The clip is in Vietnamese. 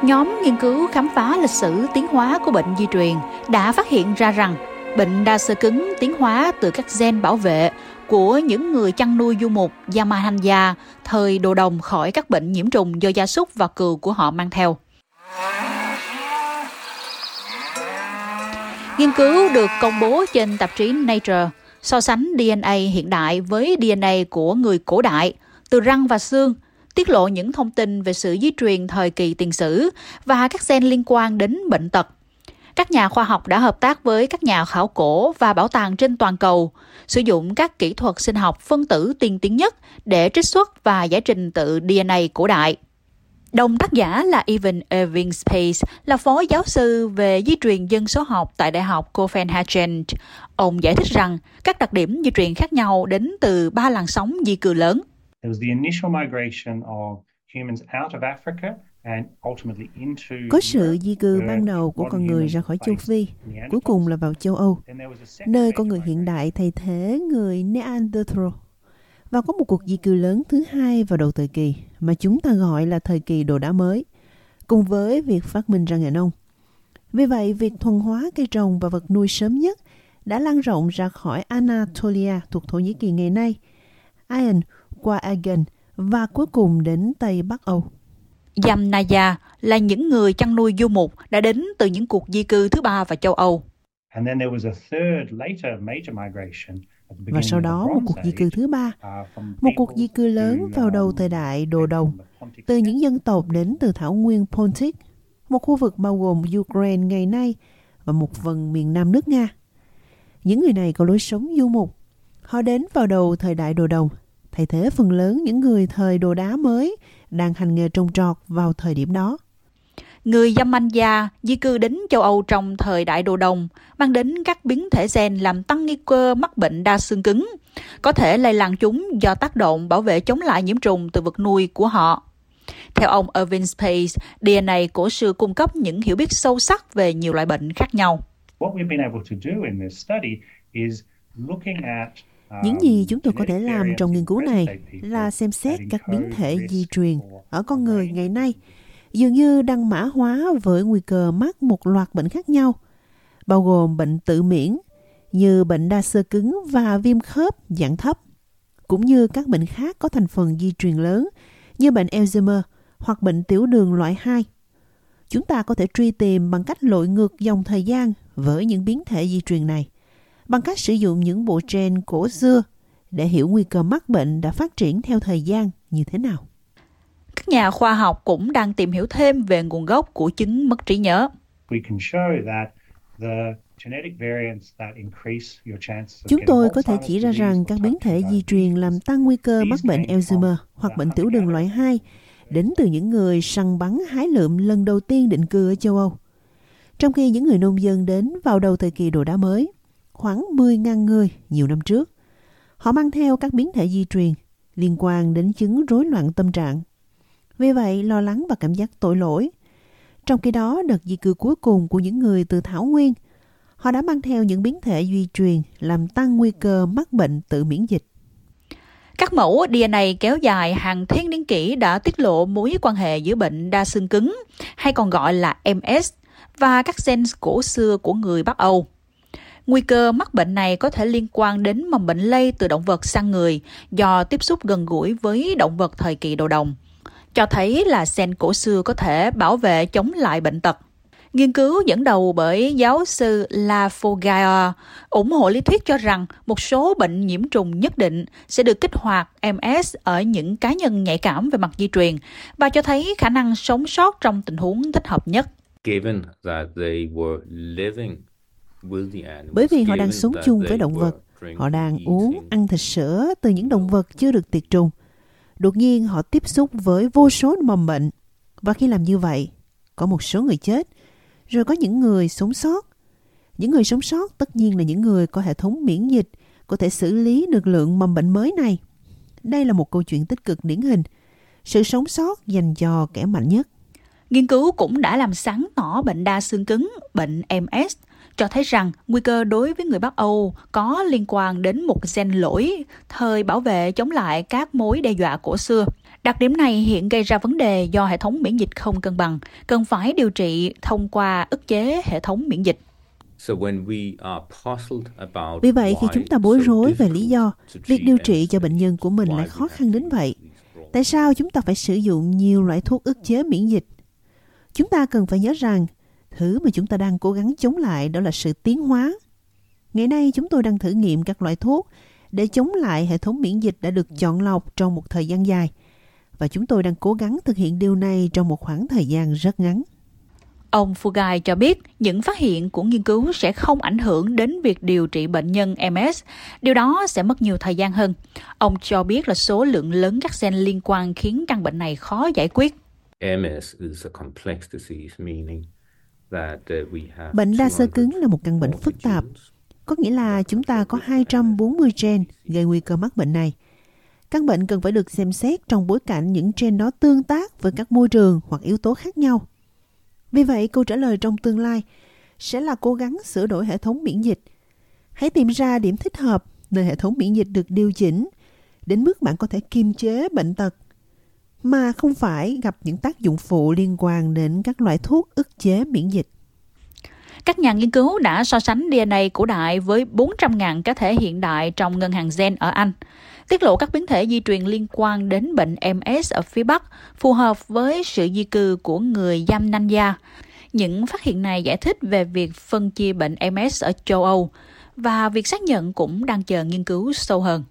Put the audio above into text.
Một nhóm nghiên cứu khám phá lịch sử tiến hóa của bệnh di truyền đã phát hiện ra rằng bệnh đa xơ cứng tiến hóa từ các gen bảo vệ của những người chăn nuôi du mục Yamahanya thời đồ đồng khỏi các bệnh nhiễm trùng do gia súc và cừu của họ mang theo. Nghiên cứu được công bố trên tạp chí Nature so sánh DNA hiện đại với DNA của người cổ đại, từ răng và xương, tiết lộ những thông tin về sự di truyền thời kỳ tiền sử và các gen liên quan đến bệnh tật. Các nhà khoa học đã hợp tác với các nhà khảo cổ và bảo tàng trên toàn cầu, sử dụng các kỹ thuật sinh học phân tử tiên tiến nhất để trích xuất và giải trình tự DNA cổ đại. Đồng tác giả là Evan Irving Space, là phó giáo sư về di truyền dân số học tại Đại học Copenhagen. Ông giải thích rằng các đặc điểm di truyền khác nhau đến từ ba làn sóng di cư lớn. Có sự di cư ban đầu của con người ra khỏi châu Phi, cuối cùng là vào châu Âu, nơi con người hiện đại thay thế người Neanderthal. Và có một cuộc di cư lớn thứ hai vào đầu thời kỳ mà chúng ta gọi là thời kỳ đồ đá mới, cùng với việc phát minh ra nghề nông. Vì vậy, việc thuần hóa cây trồng và vật nuôi sớm nhất đã lan rộng ra khỏi Anatolia thuộc Thổ Nhĩ Kỳ ngày nay, Iron qua Aegean và cuối cùng đến Tây Bắc Âu. Yamnaya là những người chăn nuôi du mục đã đến từ những cuộc di cư thứ ba vào châu Âu. And then there was a third later major migration và sau đó một cuộc di cư thứ ba, một cuộc di cư lớn vào đầu thời đại đồ đồng, từ những dân tộc đến từ thảo nguyên Pontic, một khu vực bao gồm Ukraine ngày nay và một phần miền nam nước Nga. Những người này có lối sống du mục. Họ đến vào đầu thời đại đồ đồng, thay thế phần lớn những người thời đồ đá mới đang hành nghề trồng trọt vào thời điểm đó người Yamanya di cư đến châu Âu trong thời đại đồ đồng, mang đến các biến thể gen làm tăng nguy cơ mắc bệnh đa xương cứng, có thể lây lan chúng do tác động bảo vệ chống lại nhiễm trùng từ vật nuôi của họ. Theo ông Irving Space, DNA cổ xưa cung cấp những hiểu biết sâu sắc về nhiều loại bệnh khác nhau. Những gì chúng tôi có thể làm trong nghiên cứu này là xem xét các biến thể di truyền ở con người ngày nay dường như đang mã hóa với nguy cơ mắc một loạt bệnh khác nhau, bao gồm bệnh tự miễn như bệnh đa xơ cứng và viêm khớp dạng thấp, cũng như các bệnh khác có thành phần di truyền lớn như bệnh Alzheimer hoặc bệnh tiểu đường loại 2. Chúng ta có thể truy tìm bằng cách lội ngược dòng thời gian với những biến thể di truyền này, bằng cách sử dụng những bộ gen cổ xưa để hiểu nguy cơ mắc bệnh đã phát triển theo thời gian như thế nào các nhà khoa học cũng đang tìm hiểu thêm về nguồn gốc của chứng mất trí nhớ. Chúng tôi có thể chỉ ra rằng các biến thể di truyền làm tăng nguy cơ mắc bệnh Alzheimer hoặc bệnh tiểu đường loại 2 đến từ những người săn bắn hái lượm lần đầu tiên định cư ở châu Âu. Trong khi những người nông dân đến vào đầu thời kỳ đồ đá mới, khoảng 10.000 người nhiều năm trước, họ mang theo các biến thể di truyền liên quan đến chứng rối loạn tâm trạng vì vậy, lo lắng và cảm giác tội lỗi. Trong khi đó, đợt di cư cuối cùng của những người từ Thảo Nguyên, họ đã mang theo những biến thể di truyền làm tăng nguy cơ mắc bệnh tự miễn dịch. Các mẫu DNA kéo dài hàng thiên niên kỷ đã tiết lộ mối quan hệ giữa bệnh đa xương cứng, hay còn gọi là MS, và các gen cổ xưa của người Bắc Âu. Nguy cơ mắc bệnh này có thể liên quan đến mầm bệnh lây từ động vật sang người do tiếp xúc gần gũi với động vật thời kỳ đầu đồng, cho thấy là sen cổ xưa có thể bảo vệ chống lại bệnh tật. Nghiên cứu dẫn đầu bởi giáo sư Lafogaia ủng hộ lý thuyết cho rằng một số bệnh nhiễm trùng nhất định sẽ được kích hoạt MS ở những cá nhân nhạy cảm về mặt di truyền và cho thấy khả năng sống sót trong tình huống thích hợp nhất. Bởi vì họ đang sống chung với động vật, họ đang uống, ăn thịt sữa từ những động vật chưa được tiệt trùng Đột nhiên họ tiếp xúc với vô số mầm bệnh. Và khi làm như vậy, có một số người chết, rồi có những người sống sót. Những người sống sót tất nhiên là những người có hệ thống miễn dịch, có thể xử lý được lượng mầm bệnh mới này. Đây là một câu chuyện tích cực điển hình. Sự sống sót dành cho kẻ mạnh nhất. Nghiên cứu cũng đã làm sáng tỏ bệnh đa xương cứng, bệnh MS cho thấy rằng nguy cơ đối với người Bắc Âu có liên quan đến một gen lỗi thời bảo vệ chống lại các mối đe dọa cổ xưa. Đặc điểm này hiện gây ra vấn đề do hệ thống miễn dịch không cân bằng, cần phải điều trị thông qua ức chế hệ thống miễn dịch. Vì vậy, khi chúng ta bối rối về lý do việc điều trị cho bệnh nhân của mình lại khó khăn đến vậy, tại sao chúng ta phải sử dụng nhiều loại thuốc ức chế miễn dịch? Chúng ta cần phải nhớ rằng, thứ mà chúng ta đang cố gắng chống lại đó là sự tiến hóa. Ngày nay, chúng tôi đang thử nghiệm các loại thuốc để chống lại hệ thống miễn dịch đã được chọn lọc trong một thời gian dài. Và chúng tôi đang cố gắng thực hiện điều này trong một khoảng thời gian rất ngắn. Ông Fugai cho biết những phát hiện của nghiên cứu sẽ không ảnh hưởng đến việc điều trị bệnh nhân MS. Điều đó sẽ mất nhiều thời gian hơn. Ông cho biết là số lượng lớn các gen liên quan khiến căn bệnh này khó giải quyết. Bệnh đa sơ cứng là một căn bệnh phức tạp. Có nghĩa là chúng ta có 240 gen gây nguy cơ mắc bệnh này. Căn bệnh cần phải được xem xét trong bối cảnh những gen đó tương tác với các môi trường hoặc yếu tố khác nhau. Vì vậy, câu trả lời trong tương lai sẽ là cố gắng sửa đổi hệ thống miễn dịch. Hãy tìm ra điểm thích hợp nơi hệ thống miễn dịch được điều chỉnh đến mức bạn có thể kiềm chế bệnh tật mà không phải gặp những tác dụng phụ liên quan đến các loại thuốc ức chế miễn dịch. Các nhà nghiên cứu đã so sánh DNA cổ đại với 400.000 cá thể hiện đại trong ngân hàng gen ở Anh, tiết lộ các biến thể di truyền liên quan đến bệnh MS ở phía Bắc phù hợp với sự di cư của người Yamnaya. Những phát hiện này giải thích về việc phân chia bệnh MS ở châu Âu và việc xác nhận cũng đang chờ nghiên cứu sâu hơn.